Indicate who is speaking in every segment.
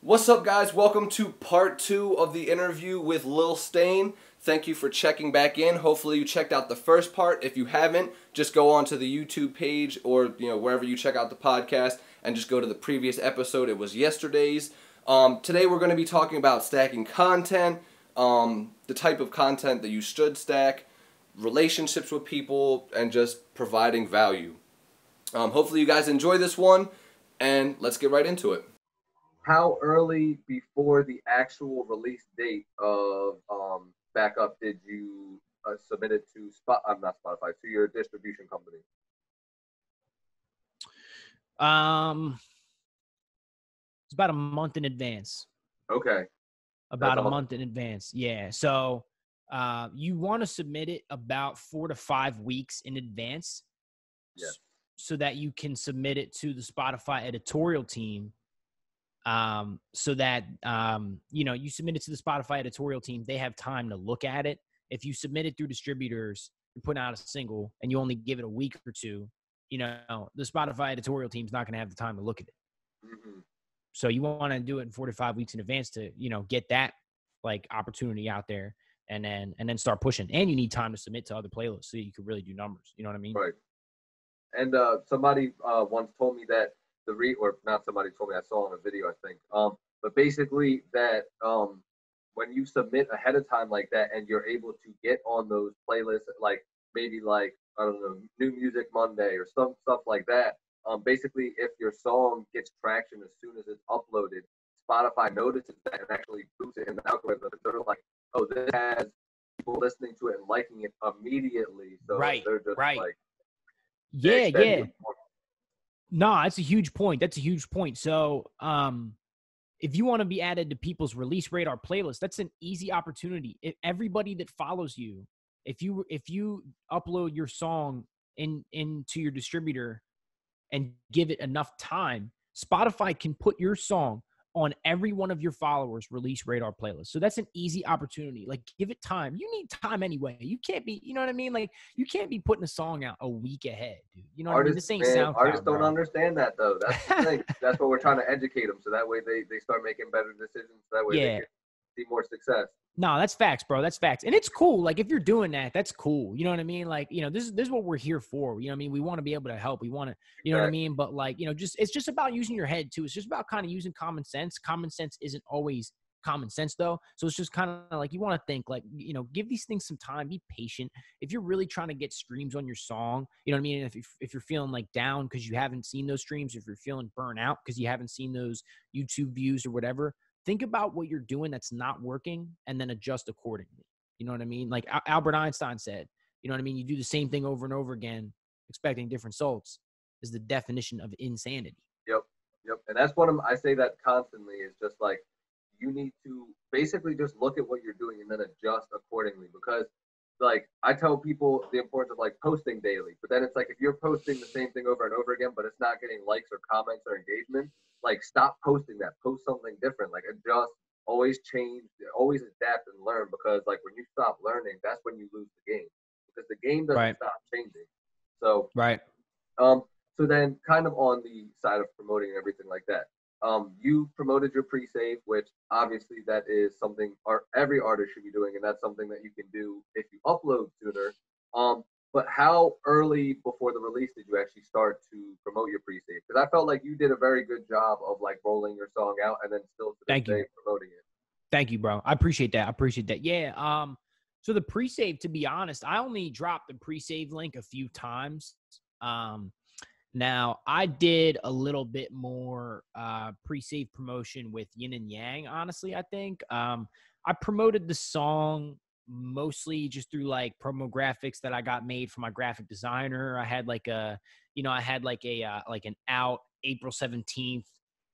Speaker 1: What's up, guys? Welcome to part two of the interview with Lil Stain. Thank you for checking back in. Hopefully, you checked out the first part. If you haven't, just go on to the YouTube page or you know wherever you check out the podcast and just go to the previous episode. It was yesterday's. Um, today, we're going to be talking about stacking content, um, the type of content that you should stack, relationships with people, and just providing value. Um, hopefully, you guys enjoy this one, and let's get right into it
Speaker 2: how early before the actual release date of um, backup did you uh, submit it to spot i'm not spotify to your distribution company?
Speaker 3: Um it's about a month in advance.
Speaker 2: Okay.
Speaker 3: About That's a month in advance yeah. So uh, you want to submit it about four to five weeks in advance
Speaker 2: yes.
Speaker 3: so that you can submit it to the spotify editorial team um, so that um, you know you submit it to the Spotify editorial team. They have time to look at it. If you submit it through distributors and put out a single, and you only give it a week or two, you know the Spotify editorial team's not going to have the time to look at it. Mm-hmm. So you want to do it in four to five weeks in advance to you know get that like opportunity out there, and then and then start pushing. And you need time to submit to other playlists so you could really do numbers. You know what I mean?
Speaker 2: Right. And uh, somebody uh, once told me that the re or not somebody told me I saw in a video I think. Um, but basically that um, when you submit ahead of time like that and you're able to get on those playlists like maybe like I don't know New Music Monday or some stuff like that. Um, basically, if your song gets traction as soon as it's uploaded, Spotify notices that and actually boosts it in the algorithm. They're like, oh, this has people listening to it and liking it immediately. So
Speaker 3: right,
Speaker 2: they're just
Speaker 3: right.
Speaker 2: like,
Speaker 3: yeah, yeah. No, that's a huge point. That's a huge point. So, um, if you want to be added to people's release radar playlist, that's an easy opportunity. If everybody that follows you, if you if you upload your song in into your distributor and give it enough time, Spotify can put your song on every one of your followers release radar playlist. So that's an easy opportunity. Like give it time. You need time anyway. You can't be, you know what I mean? Like you can't be putting a song out a week ahead, dude. You know what I mean? This ain't
Speaker 2: man, Artists don't understand that though. That's the thing. that's what we're trying to educate them. So that way they, they start making better decisions. That way
Speaker 3: yeah.
Speaker 2: they can see more success.
Speaker 3: No, that's facts, bro. That's facts. And it's cool. Like if you're doing that, that's cool. You know what I mean? Like, you know, this is this is what we're here for. You know what I mean? We want to be able to help. We want to, you know right. what I mean? But like, you know, just it's just about using your head too. It's just about kind of using common sense. Common sense isn't always common sense though. So it's just kind of like you want to think like, you know, give these things some time, be patient. If you're really trying to get streams on your song, you know what I mean? If if you're feeling like down because you haven't seen those streams, if you're feeling burnt out because you haven't seen those YouTube views or whatever, think about what you're doing that's not working and then adjust accordingly. You know what I mean? Like Albert Einstein said, you know what I mean? You do the same thing over and over again, expecting different results is the definition of insanity.
Speaker 2: Yep. Yep. And that's one of I say that constantly is just like you need to basically just look at what you're doing and then adjust accordingly because like I tell people the importance of like posting daily, but then it's like if you're posting the same thing over and over again, but it's not getting likes or comments or engagement, like stop posting that. Post something different. Like adjust, always change, always adapt and learn because like when you stop learning, that's when you lose the game because the game doesn't right. stop changing. So
Speaker 3: right.
Speaker 2: Um. So then, kind of on the side of promoting and everything like that, um, you promoted your pre-save, which obviously that is something our, every artist should be doing, and that's something that you can do if you upload sooner. Um, but how early before the release did you actually start to promote your pre-save? Because I felt like you did a very good job of like rolling your song out and then still
Speaker 3: Thank you.
Speaker 2: promoting it.
Speaker 3: Thank you, bro. I appreciate that. I appreciate that. Yeah. Um. So the pre-save, to be honest, I only dropped the pre-save link a few times. Um. Now, I did a little bit more uh, pre-save promotion with Yin and Yang. Honestly, I think um, I promoted the song mostly just through like promo graphics that I got made for my graphic designer. I had like a, you know, I had like a uh, like an out April seventeenth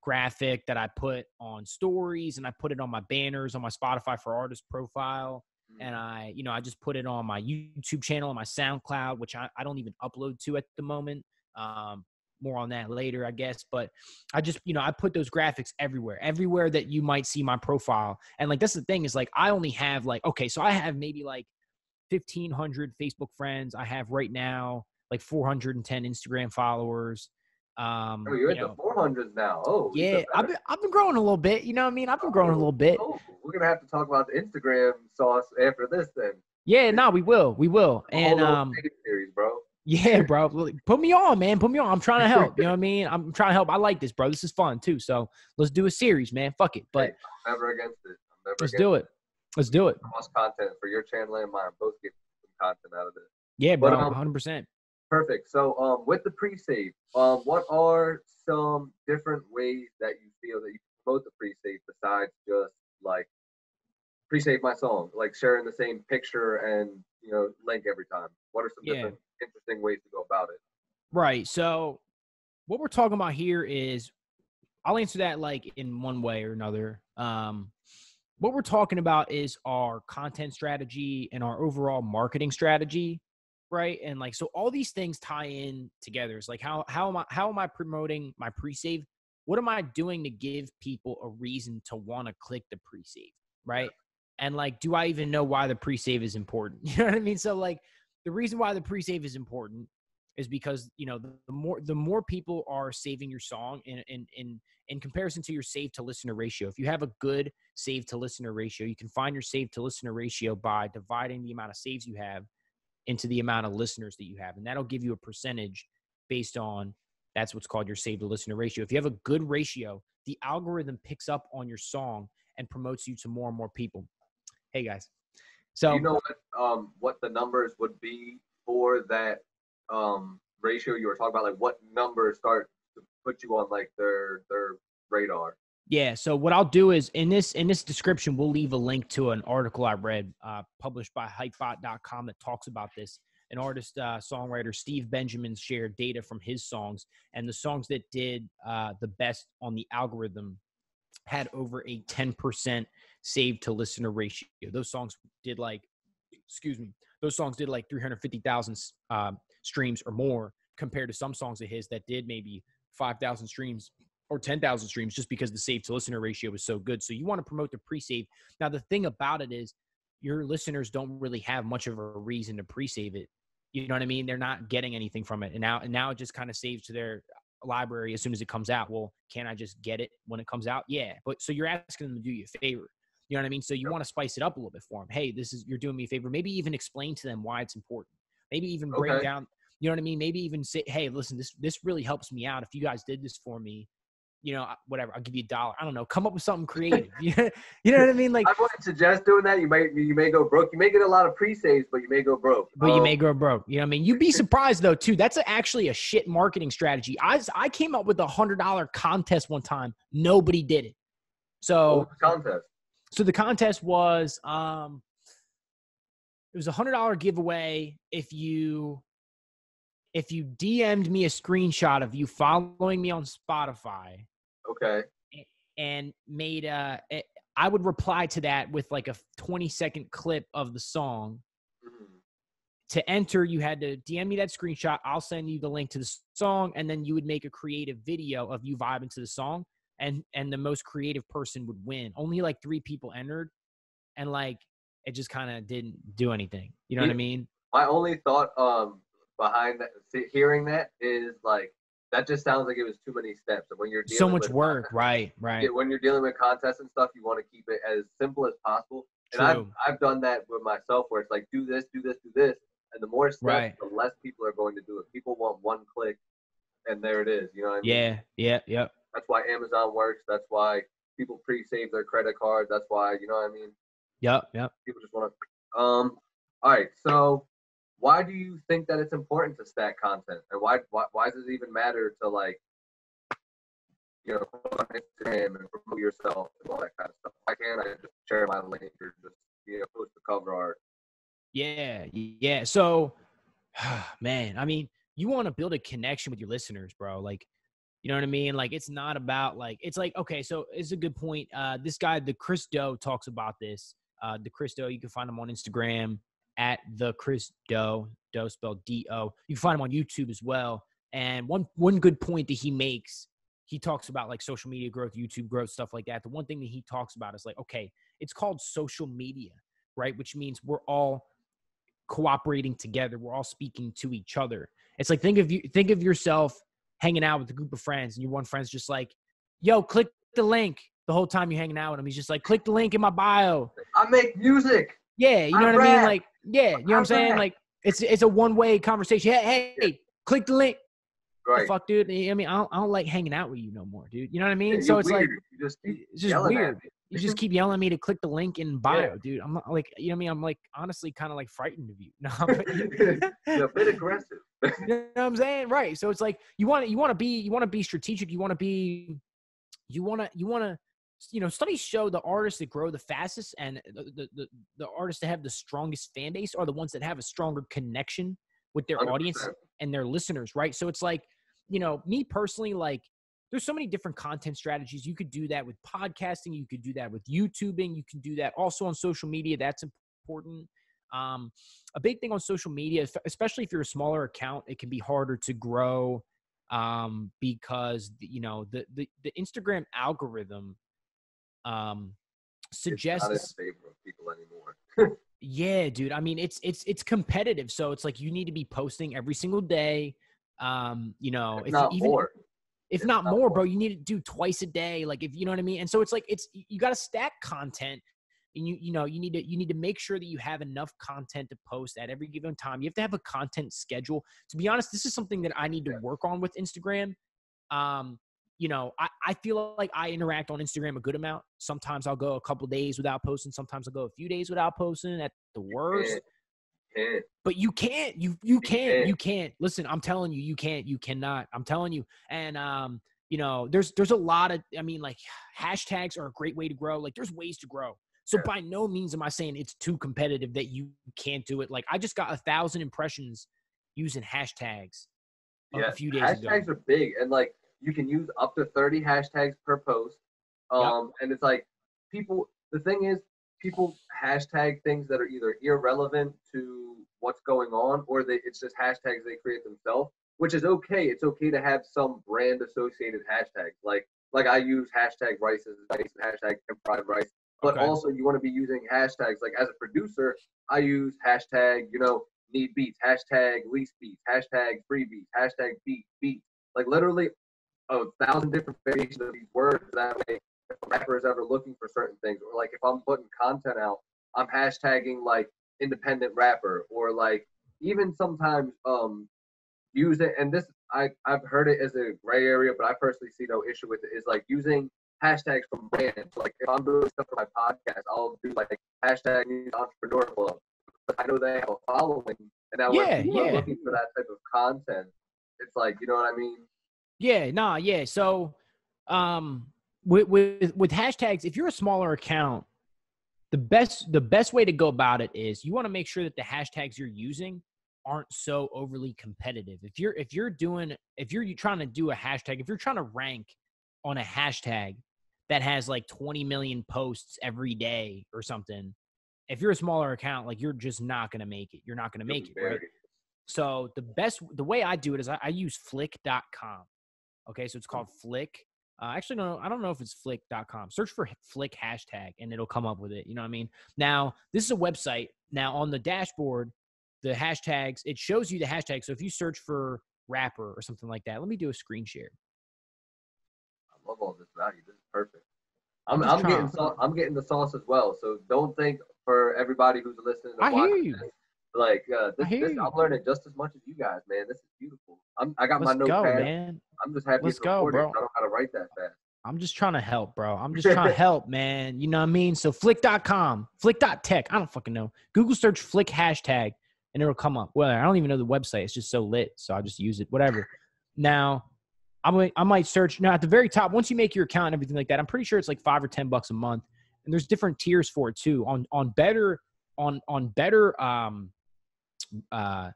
Speaker 3: graphic that I put on stories, and I put it on my banners on my Spotify for Artist profile and mm-hmm. I, you know, I just put it on my YouTube channel and my SoundCloud, which I, I don't even upload to at the moment. Um, more on that later, I guess. But I just, you know, I put those graphics everywhere, everywhere that you might see my profile. And like, that's the thing is like, I only have like, okay, so I have maybe like 1,500 Facebook friends. I have right now like 410 Instagram followers. Um,
Speaker 2: Oh, you're
Speaker 3: you
Speaker 2: at
Speaker 3: know,
Speaker 2: the 400s now. Oh,
Speaker 3: yeah, I've been, I've been growing a little bit. You know what I mean? I've been growing a little bit.
Speaker 2: Oh, we're gonna have to talk about the Instagram sauce after this then.
Speaker 3: Yeah, no, we will, we will. And um,
Speaker 2: series, bro.
Speaker 3: Yeah, bro, put me on, man. Put me on. I'm trying to help. You know what I mean? I'm trying to help. I like this, bro. This is fun too. So let's do a series, man. Fuck it. But
Speaker 2: I'm never against it. I'm never
Speaker 3: let's
Speaker 2: against
Speaker 3: do it. Let's do it.
Speaker 2: Most content for your channel and mine. Both get some content out of this.
Speaker 3: Yeah,
Speaker 2: But,
Speaker 3: bro.
Speaker 2: um,
Speaker 3: 100. percent
Speaker 2: Perfect. So, um, with the pre-save, um, what are some different ways that you feel that you can promote the pre-save besides just like pre-save my song, like sharing the same picture and you know link every time? What are some
Speaker 3: Yeah.
Speaker 2: different interesting ways to go about it?
Speaker 3: Right. So what we're talking about here is I'll answer that like in one way or another. Um what we're talking about is our content strategy and our overall marketing strategy, right? And like so all these things tie in together. It's like how how am I how am I promoting my pre-save? What am I doing to give people a reason to want to click the pre-save, right? And like do I even know why the pre-save is important? You know what I mean? So like the reason why the pre-save is important is because you know the, the more the more people are saving your song in in in in comparison to your save to listener ratio. If you have a good save to listener ratio, you can find your save to listener ratio by dividing the amount of saves you have into the amount of listeners that you have, and that'll give you a percentage based on that's what's called your save to listener ratio. If you have a good ratio, the algorithm picks up on your song and promotes you to more and more people. Hey guys, so
Speaker 2: Do you know what um what the numbers would be for that um ratio you were talking about? Like what numbers start to put you on like their their radar?
Speaker 3: Yeah. So what I'll do is in this in this description, we'll leave a link to an article I read uh, published by Hypebot.com that talks about this. An artist, uh, songwriter Steve Benjamin shared data from his songs, and the songs that did uh, the best on the algorithm had over a 10% save to listener ratio. Those songs did like, excuse me, those songs did like 350,000 uh, streams or more compared to some songs of his that did maybe 5,000 streams or 10,000 streams just because the save to listener ratio was so good. So you want to promote the pre save. Now, the thing about it is your listeners don't really have much of a reason to pre save it. You know what I mean? They're not getting anything from it. And now, and now it just kind of saves to their library as soon as it comes out. Well, can I just get it when it comes out? Yeah. But so you're asking them to do you a favor. You know what I mean? So you want to spice it up a little bit for them. Hey, this is, you're doing me a favor. Maybe even explain to them why it's important. Maybe even break
Speaker 2: Okay.
Speaker 3: down, you know what I mean? Maybe even say, hey, listen, this, this really helps me out. If you guys did this for me, you know, whatever, I'll give you a dollar. I don't know. Come up with something creative. you know what I mean? Like,
Speaker 2: I wouldn't suggest doing that. You may you may go broke. You may get a lot of pre-saves, but you may go broke.
Speaker 3: but you
Speaker 2: Um,
Speaker 3: may go broke. You know what I mean? You'd be surprised though, too. That's a, actually a shit marketing strategy. I, I came up with a hundred dollar contest one time. Nobody did it. So,
Speaker 2: contest.
Speaker 3: so the contest was, um, it was a hundred dollar giveaway if you if you DM'd me a screenshot of you following me on Spotify
Speaker 2: Okay.
Speaker 3: and made a, a I would reply to that with like a 20 second clip of the song.
Speaker 2: Mhm.
Speaker 3: To enter, you had to DM me that screenshot. I'll send you the link to the song, and then you would make a creative video of you vibing to the song, and and the most creative person would win. Only like three people entered, and like it just kind of didn't do anything. You know what I mean?
Speaker 2: My only thought um behind that, hearing that is like that just sounds like it was too many steps. And when you're dealing
Speaker 3: So much work,
Speaker 2: contests-
Speaker 3: right? Right.
Speaker 2: yeah, when you're dealing with contests and stuff, you want to keep it as simple as possible. And I've, I've done that with myself where it's like, do this, do this, do this. And the more steps,
Speaker 3: Right.
Speaker 2: the less people are going to do it. People want one click and there it is. You know what I mean?
Speaker 3: Yeah. Yeah. Yep.
Speaker 2: That's why Amazon works. That's why people pre save their credit card. That's why, you know what I mean?
Speaker 3: Yep. Yep.
Speaker 2: People just want to. Um, all right. So, why do you think that it's important to stack content? And why, why, why does it even matter to like, you know, on Instagram and promote yourself and all that kind of stuff? Why can't I just share my link or just, you know, post the cover art?
Speaker 3: Yeah, yeah. So, man, I mean, you want to build a connection with your listeners, bro. Like, you know what I mean? Like, it's not about like it's like okay. So it's a good point. Uh, this guy, the Chris Do, talks about this. Uh, the Chris Do, you can find him on Instagram at the Chris Do, Do spelled D O. You can find him on YouTube as well. And one one good point that he makes, he talks about like social media growth, YouTube growth, stuff like that. The one thing that he talks about is like, okay, it's called social media, right? Which means we're all cooperating together. We're all speaking to each other. It's like think of you think of yourself hanging out with a group of friends and your one friend's just like, yo, click the link the whole time you're hanging out with him. He's just like, click the link in my bio.
Speaker 2: I make music.
Speaker 3: Yeah, you know
Speaker 2: I
Speaker 3: what I mean? Like, yeah, you know what
Speaker 2: I
Speaker 3: I'm saying?
Speaker 2: rap.
Speaker 3: Like, it's it's a one way conversation. Hey, hey, click the link. The
Speaker 2: Right.
Speaker 3: fuck, dude. I mean, I don't, I don't like hanging out with you no more, dude. You know what I mean?
Speaker 2: Yeah,
Speaker 3: so it's like
Speaker 2: weird. you just
Speaker 3: it's just weird. You just keep yelling at me to click the link in bio, dude. I'm not like, you know what I mean? I'm like honestly kind of like frightened of you. No,
Speaker 2: a bit aggressive.
Speaker 3: you know what I'm saying? Right. So it's like you want to you want to be you want to be strategic. You want to be you want to you want to you know studies show the artists that grow the fastest and the, the the the artists that have the strongest fan base are the ones that have a stronger connection with their audience
Speaker 2: 100%.
Speaker 3: and their listeners, right? So it's like, you know, me personally, like, there's so many different content strategies. You could do that with podcasting. You could do that with YouTubing. You can do that also on social media. That's important. Um, a big thing on social media, especially if you're a smaller account, it can be harder to grow um, because you know the, the the Instagram algorithm um,
Speaker 2: It's not in
Speaker 3: suggests
Speaker 2: favor of people anymore.
Speaker 3: yeah, dude. I mean, it's it's it's competitive, so it's like you need to be posting every single day. Um, you know,
Speaker 2: If
Speaker 3: if
Speaker 2: not
Speaker 3: even
Speaker 2: more.
Speaker 3: if
Speaker 2: if
Speaker 3: not
Speaker 2: not
Speaker 3: more,
Speaker 2: more.
Speaker 3: bro, you need to do twice a day. Like if you know what I mean. And so it's like it's you got to stack content, and you you know you need to you need to make sure that you have enough content to post at every given time. You have to have a content schedule. To be honest, this is something that I need to work on with Instagram. Um, you know, I, I feel like I interact on Instagram a good amount. Sometimes I'll go a couple days without posting. Sometimes I'll go a few days without posting. At the worst.
Speaker 2: Can't.
Speaker 3: but you can't. You you can't. you can't. Listen i'm telling you you can't. You cannot. I'm telling you. And um you know there's there's a lot of i mean like hashtags are a great way to grow. Like there's ways to grow. So
Speaker 2: Yeah.
Speaker 3: by no means am i saying it's too competitive that you can't do it. Like i just got a thousand impressions using hashtags a-
Speaker 2: Yeah,
Speaker 3: a few days
Speaker 2: hashtags
Speaker 3: ago
Speaker 2: are big, and like you can use up to thirty hashtags per post.
Speaker 3: Yep.
Speaker 2: Um, and it's like people. The thing is, people hashtag things that are either irrelevant to what's going on, or they it's just hashtags they create themselves, which is okay. It's okay to have some brand associated hashtags, like like I use hashtag rice as rice and hashtag fried rice. But
Speaker 3: Okay.
Speaker 2: also, you want to be using hashtags. Like as a producer, I use hashtag, you know, need beats, hashtag lease beats, hashtag free beats, hashtag beat beat. Like literally a thousand different variations of these words. That way, if a rapper is ever looking for certain things, or like if I'm putting content out, I'm hashtagging like independent rapper, or like even sometimes um use it. And this I I've heard it as a gray area, but I personally see no issue with it. Is like using hashtags from brands. Like if I'm doing stuff for my podcast, I'll do like hashtag entrepreneur club. But I know they have a following, and now
Speaker 3: Yeah,
Speaker 2: when people
Speaker 3: yeah.
Speaker 2: are looking for that type of content, it's like you know what I mean.
Speaker 3: Yeah, nah, yeah. So, um, with with with hashtags, if you're a smaller account, the best the best way to go about it is you want to make sure that the hashtags you're using aren't so overly competitive. If you're if you're doing if you're trying to do a hashtag, if you're trying to rank on a hashtag that has like 20 million posts every day or something, if you're a smaller account, like you're just not gonna make it. You're not gonna make it, right? So the best, the way I do it is I, I use flick.com. Okay. So it's called Flick. Uh, actually, no, I don't know if it's flick.com. Search for Flick hashtag and it'll come up with it. You know what I mean? Now, this is a website. Now, on the dashboard, the hashtags, it shows you the hashtag. So if you search for rapper or something like that, let me do a screen share.
Speaker 2: I love all this value. This is perfect. I'm,
Speaker 3: I'm
Speaker 2: I'm getting I'm getting the sauce as well. So don't think for everybody who's listening.
Speaker 3: I hear you.
Speaker 2: this, Like uh, this, this. I'm learning just as much as you guys, man. This is beautiful. I'm, I got
Speaker 3: Let's
Speaker 2: my
Speaker 3: go,
Speaker 2: notepad.
Speaker 3: man.
Speaker 2: I'm just happy
Speaker 3: Let's
Speaker 2: it's
Speaker 3: go, bro.
Speaker 2: I don't know how to write that fast.
Speaker 3: I'm just trying to help, bro. I'm just trying to help, man. You know what I mean? So flick.com, flick.tech. I don't fucking know. Google search flick hashtag and it'll come up. Well, I don't even know the website. It's just so lit. So I'll just use it, whatever. Now, I'm, I might search. Now, at the very top, once you make your account and everything like that, I'm pretty sure it's like five or 10 bucks a month. And there's different tiers for it too. On, on better, on, on better, um, uh,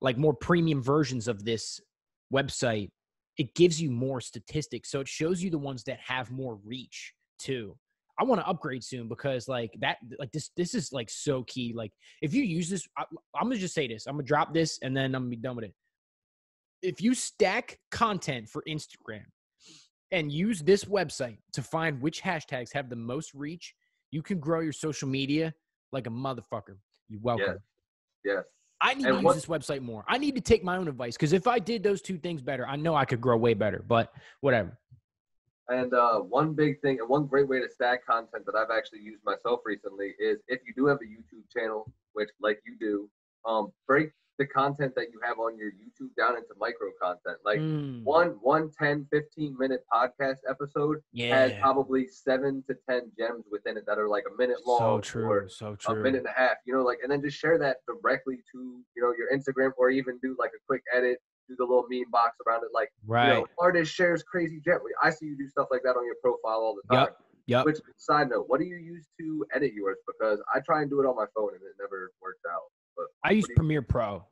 Speaker 3: like more premium versions of this website, it gives you more statistics. So it shows you the ones that have more reach too. I want to upgrade soon because like that, like this, this is like so key. Like if you use this, I, I'm gonna just say this. I'm gonna drop this and then I'm gonna be done with it. If you stack content for Instagram and use this website to find which hashtags have the most reach, you can grow your social media like a motherfucker. You're welcome.
Speaker 2: Yes.
Speaker 3: I need
Speaker 2: And
Speaker 3: to use this website more. I need to take my own advice because if I did those two things better, I know I could grow way better. But whatever.
Speaker 2: And uh, one big thing and one great way to stack content that I've actually used myself recently is if you do have a YouTube channel, which like you do, um, break the content that you have on your YouTube down into micro content. Like
Speaker 3: Mm,
Speaker 2: one one 10, 15 minute podcast episode
Speaker 3: yeah,
Speaker 2: has probably seven to ten gems within it that are like a minute long
Speaker 3: so
Speaker 2: or
Speaker 3: true, so true.
Speaker 2: a minute and a half, you know, like and then just share that directly to, you know, your Instagram or even do like a quick edit, do the little meme box around it, like
Speaker 3: right.
Speaker 2: you know, artist shares crazy gem. I see you do stuff like that on your profile all the time.
Speaker 3: Yep. Yep.
Speaker 2: Which side note, what do you use to edit yours? Because I try and do it on my phone and it never works out. But
Speaker 3: I use Premiere Pro.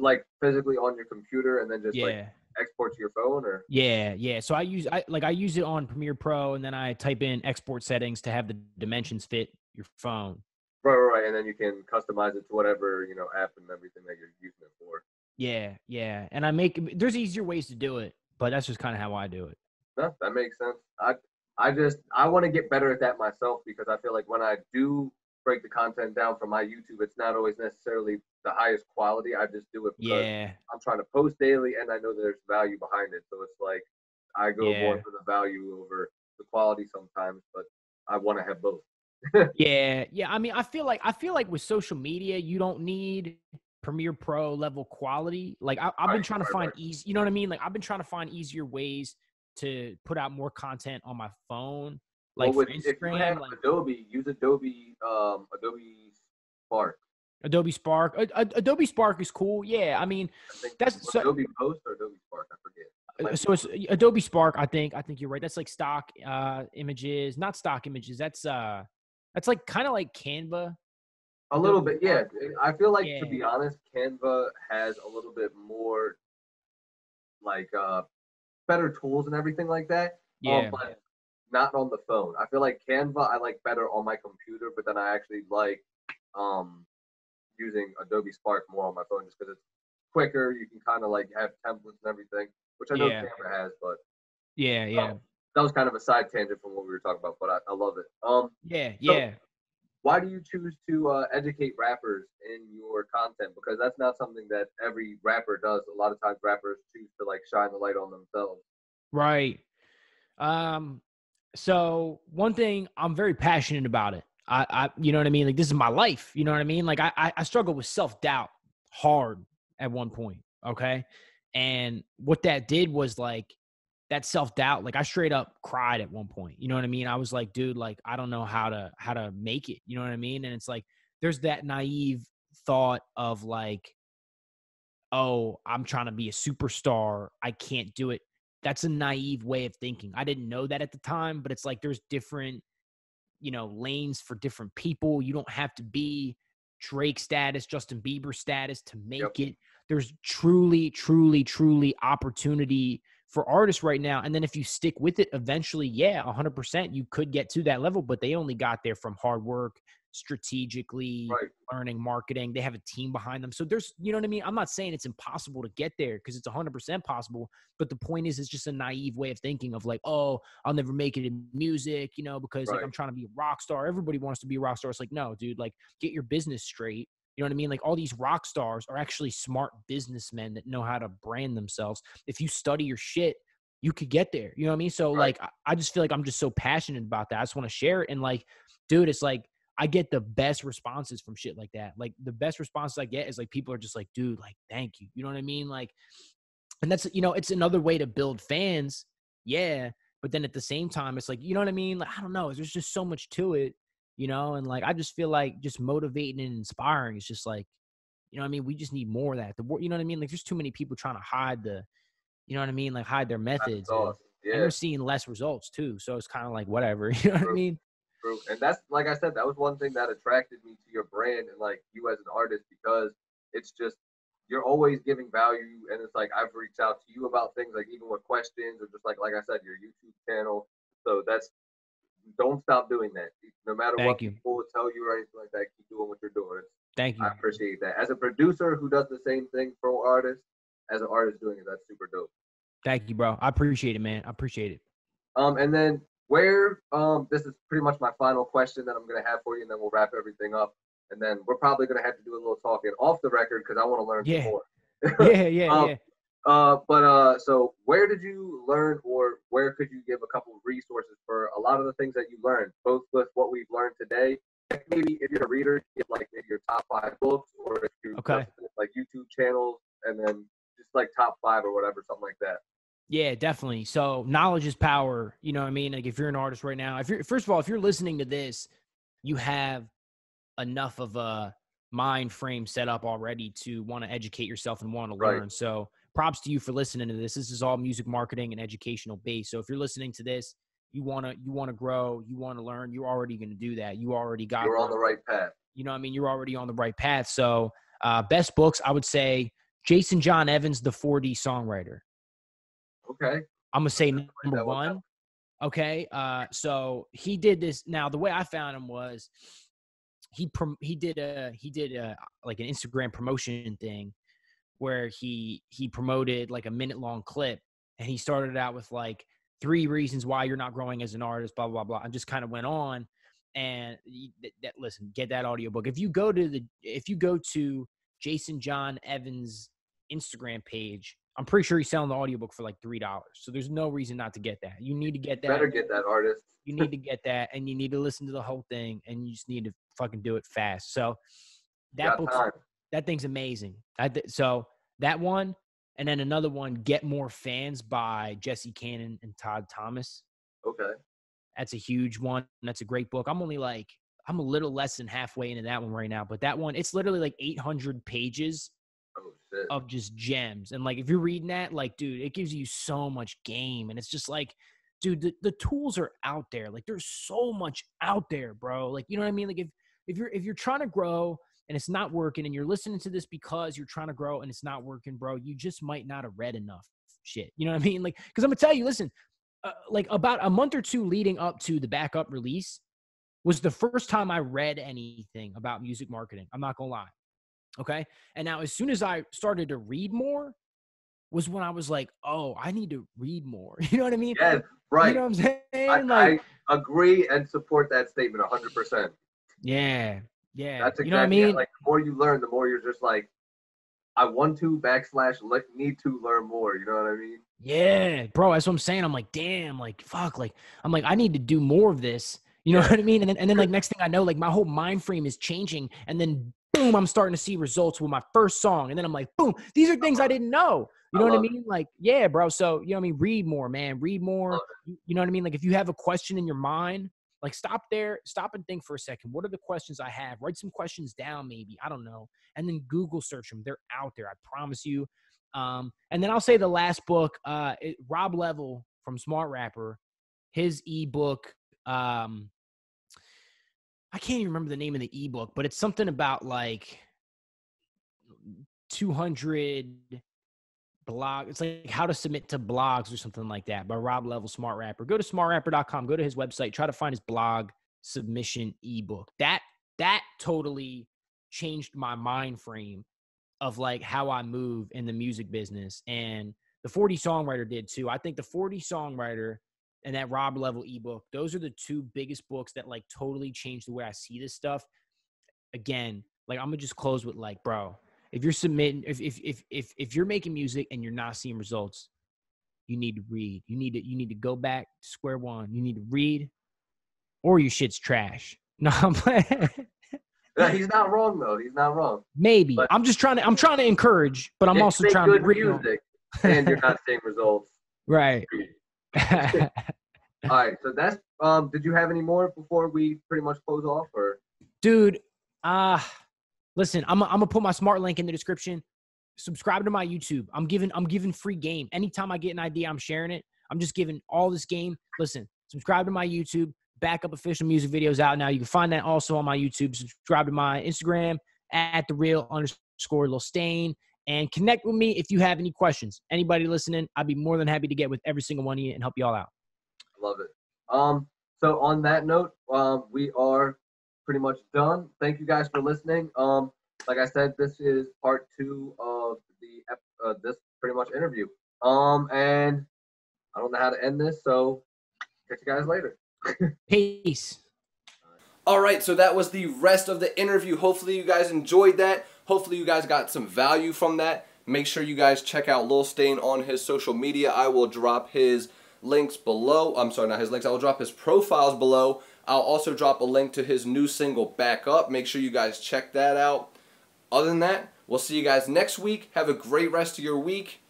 Speaker 2: Like physically on your computer and then just
Speaker 3: Yeah.
Speaker 2: like export to your phone or
Speaker 3: Yeah, yeah. So I use I like I use it on Premiere Pro and then I type in export settings to have the dimensions fit your phone.
Speaker 2: right, right, right, and then you can customize it to whatever you know app and everything that you're using it for.
Speaker 3: Yeah, yeah. And I make there's easier ways to do it, but that's just kind of how I do it.
Speaker 2: No, that makes sense. I I just I want to get better at that myself because I feel like when I do break the content down from my YouTube, it's not always necessarily the highest quality. I just do it because
Speaker 3: Yeah.
Speaker 2: I'm trying to post daily and I know there's value behind it. So it's like I go more for the value over the quality sometimes, but I want to have both.
Speaker 3: Yeah, yeah. I mean, I feel like I feel like with social media, you don't need Premiere Pro level quality. Like I, I've been
Speaker 2: Right,
Speaker 3: trying to
Speaker 2: right,
Speaker 3: find
Speaker 2: right.
Speaker 3: easy. You know what I mean? Like I've been trying to find easier ways to put out more content on my phone. Like
Speaker 2: well, with, if you have
Speaker 3: like
Speaker 2: Adobe, use Adobe um Adobe Spark.
Speaker 3: Adobe Spark. Adobe Spark is cool. Yeah, I mean,
Speaker 2: I
Speaker 3: That's- so-
Speaker 2: Adobe Post or Adobe Spark. I forget.
Speaker 3: uh, so it's Adobe Spark. I think. I think you're right. That's like stock uh, images, not stock images. That's uh, that's like kind of like Canva.
Speaker 2: A little bit, yeah. I feel like to be honest, Canva has a little bit more like uh better tools and everything like that. um,
Speaker 3: Yeah,
Speaker 2: but not on the phone. I feel like Canva I like better on my computer, but then I actually like um using Adobe Spark more on my phone just because it's quicker. You can kind of like have templates and everything, which I know
Speaker 3: Yeah.
Speaker 2: Canva has, but
Speaker 3: yeah, yeah,
Speaker 2: that was kind of a side tangent from what we were talking about, but I, I love it. Um,
Speaker 3: yeah,
Speaker 2: So-
Speaker 3: yeah.
Speaker 2: why do you choose to uh, educate rappers in your content? Because that's not something that every rapper does. A lot of times, rappers choose to like shine the light on themselves.
Speaker 3: Right. Um. So one thing I'm very passionate about it. I, I, you know what I mean. Like this is my life. You know what I mean. Like I, I, I struggle with self doubt hard at one point. Okay. And what that did was like that self doubt. Like I straight up cried at one point. You know what I mean. I was like, dude, like I don't know how to how to make it. You know what I mean. And it's like there's that naive thought of like, oh, I'm trying to be a superstar. I can't do it that's a naive way of thinking. I didn't know that at the time, but it's like there's different, you know, lanes for different people. You don't have to be Drake status, Justin Bieber status to make
Speaker 2: Yep.
Speaker 3: it. There's truly, truly, truly opportunity for artists right now. And then if you stick with it, eventually, yeah, 100%, you could get to that level, but they only got there from hard work, strategically,
Speaker 2: Right.
Speaker 3: learning marketing. They have a team behind them. So there's, you know what I mean? I'm not saying it's impossible to get there because it's 100% possible. But the point is, it's just a naive way of thinking of like, oh, I'll never make it in music, you know, because like I'm trying to be a rock star. Everybody wants to be a rock star. It's like, no, dude, like get your business straight. You know what I mean? Like all these rock stars are actually smart businessmen that know how to brand themselves. If you study your shit, you could get there. You know what I mean? So
Speaker 2: Right.
Speaker 3: like I- I just feel like I'm just so passionate about that. I just want to share it. And like, dude, it's like I get the best responses from shit like that. Like the best responses I get is like people are just like, dude, like, thank you. You know what I mean? Like, and that's you know, it's another way to build fans. Yeah. But then at the same time, it's like, you know what I mean? Like, I don't know. There's just so much to it, you know? And like I just feel like just motivating and inspiring is just like, you know what I mean? We just need more of that. The you know what I mean? Like there's too many people trying to hide the, you know what I mean? Like hide their methods. and-
Speaker 2: awesome.
Speaker 3: and
Speaker 2: Yeah,
Speaker 3: they're seeing less results too. So it's kind of like whatever. You know what I mean?
Speaker 2: true. And that's like I said, that was one thing that attracted me to your brand and like you as an artist because it's just you're always giving value and it's like I've reached out to you about things like even with questions or just like like I said, your YouTube channel. So that's don't stop doing that. No matter what
Speaker 3: Thank you.
Speaker 2: people tell you or anything like that, keep doing what you're doing.
Speaker 3: Thank you.
Speaker 2: I appreciate that. As a producer who does the same thing for artists, as an artist doing it, that's super dope.
Speaker 3: Thank you, bro. I appreciate it, man. I appreciate it.
Speaker 2: Um, and then where um, this is pretty much my final question that I'm gonna have for you, and then we'll wrap everything up. and then we're probably gonna have to do a little talking off the record because I want to learn
Speaker 3: Yeah.
Speaker 2: more.
Speaker 3: yeah, yeah,
Speaker 2: Um,
Speaker 3: yeah.
Speaker 2: Uh, but uh, so where did you learn, or where could you give a couple of resources for a lot of the things that you learned, both with what we've learned today? Maybe if you're a reader, give like maybe your top five books, or if you
Speaker 3: Okay.
Speaker 2: like YouTube channels, and then just like top five or whatever, something like that.
Speaker 3: Yeah, definitely. So knowledge is power. You know what I mean? Like if you're an artist right now, if you're first of all, if you're listening to this, you have enough of a mind frame set up already to want to educate yourself and want to
Speaker 2: Right.
Speaker 3: learn. So props to you for listening to this. This is all music marketing and educational based. So if you're listening to this, you want to you want to grow, you want to learn, you're already going to do that. You already got
Speaker 2: You're on
Speaker 3: the-
Speaker 2: right path.
Speaker 3: you know what I mean? You're already on the right path. So, uh, best books, I would say Jason John Evans, the 4D songwriter.
Speaker 2: Okay.
Speaker 3: I'm gonna say number
Speaker 2: one
Speaker 3: one. Okay. Uh, so he did this. Now, the way I found him was he prom- he did a he did a like an Instagram promotion thing where he he promoted like a minute long clip, and he started out with like three reasons why you're not growing as an artist, blah blah blah, and just kind of went on. And that, that listen, get that audiobook. If you go to the if you go to Jason John Evans Instagram page, I'm pretty sure he's selling the audiobook for like three dollars. So there's no reason not to get that. You need to get that.
Speaker 2: Better get that artist.
Speaker 3: You need to get that, and you need to listen to the whole thing, and you just need to fucking do it fast. So that
Speaker 2: time.
Speaker 3: That thing's amazing. I th- so that one, and then another one, Get More Fans by Jesse Cannon and Todd Thomas.
Speaker 2: Okay.
Speaker 3: That's a huge one. That's a great book. I'm only like I'm a little less than halfway into that one right now, but that one it's literally like 800 pages
Speaker 2: Oh
Speaker 3: of just gems. And like if you're reading that, like, dude, it gives you so much game. And it's just like, dude, the, the tools are out there. Like there's so much out there, bro. Like, you know what I mean? Like if if you're if you're trying to grow and it's not working and you're listening to this because you're trying to grow and it's not working, bro, you just might not have read enough shit. You know what I mean? Like, because I'm gonna tell you, listen, uh, like about a month or two leading up to the backup release was the first time I read anything about music marketing. I'm not gonna lie. Okay. And now, as soon as I started to read more, was when I was like, oh, I need to read more. You know what I mean?
Speaker 2: Yes. Right.
Speaker 3: You know what I'm saying?
Speaker 2: I,
Speaker 3: like,
Speaker 2: I agree and support that statement 100%.
Speaker 3: yeah, yeah.
Speaker 2: That's exactly
Speaker 3: you know what I
Speaker 2: it.
Speaker 3: mean?
Speaker 2: Like the more you learn, the more you're just like, I want to backslash like need to learn more. You know what I mean?
Speaker 3: yeah, bro. That's what I'm saying. I'm like, damn, like, fuck, like, I'm like, I need to do more of this. You know
Speaker 2: Yeah.
Speaker 3: what I mean? And then, and then, like, next thing I know, like, my whole mind frame is changing, and then, boom, I'm starting to see results with my first song, and then I'm like, boom, these are things I uh-huh. didn't know. You
Speaker 2: I
Speaker 3: know what I
Speaker 2: love it.
Speaker 3: mean? Like, yeah, bro. So, you know what I mean? Read more, man. Read more. You know what I mean? Like, if you have a question in your mind, like, stop there, stop and think for a second. What are the questions I have? Write some questions down, maybe. I don't know. And then Google search them. They're out there. I promise you. Um, and then I'll say the last book, uh, it, Rob Level from Smart Rapper, his ebook. Um, I can't even remember the name of the ebook, but it's something about like 200 blog. It's like how to submit to blogs or something like that by Rob Level, Smart Rapper. Go to smartrapper.com, go to his website, try to find his blog submission ebook. That that totally changed my mind frame of like how I move in the music business. And the 4D songwriter did too. I think the 4D songwriter and that Rob Level ebook, those are the two biggest books that like totally changed the way I see this stuff. Again, like I'm gonna just close with like, bro, if you're submitting, if if if if if you're making music and you're not seeing results, you need to read. You need to you need to go back to square one. You need to read, or your shit's trash. No, I'm playing.
Speaker 2: He's not wrong though. He's not wrong.
Speaker 3: Maybe
Speaker 2: But-
Speaker 3: I'm just trying to. I'm trying to encourage, but I'm also trying to real.
Speaker 2: music and you're not seeing results.
Speaker 3: Right.
Speaker 2: All right. So that's um. Did you have any more before we pretty much close off, or
Speaker 3: dude uh listen i'm i'm gonna put my smart link in the description. Subscribe to my youtube. I'm giving i'm giving free game. Anytime i get an idea i'm sharing it. I'm just giving all this game. Listen subscribe to my youtube. Backup official music videos out now. You can find that also on my youtube. Subscribe to my instagram at the real underscore Lil stain. And connect with me if you have any questions. Anybody listening i'd be more than happy to get with every single one of you and help you all out.
Speaker 2: Love it. Um. So on that note, um, we are pretty much done. Thank you guys for listening. Um. Like I said, this is part two of the ep- uh, this pretty much interview. Um. And I don't know how to end this, so catch you guys later.
Speaker 3: peace
Speaker 2: All right, so that was the rest of the interview. Hopefully, you guys enjoyed that. Hopefully, you guys got some value from that. Make sure you guys check out Lil Stain on his social media. I will drop his links below. I'm sorry, not his links. I will drop his profiles below. I'll also drop a link to his new single, Back Up. Make sure you guys check that out. Other than that, we'll see you guys next week. Have a great rest of your week.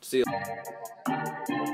Speaker 2: See you.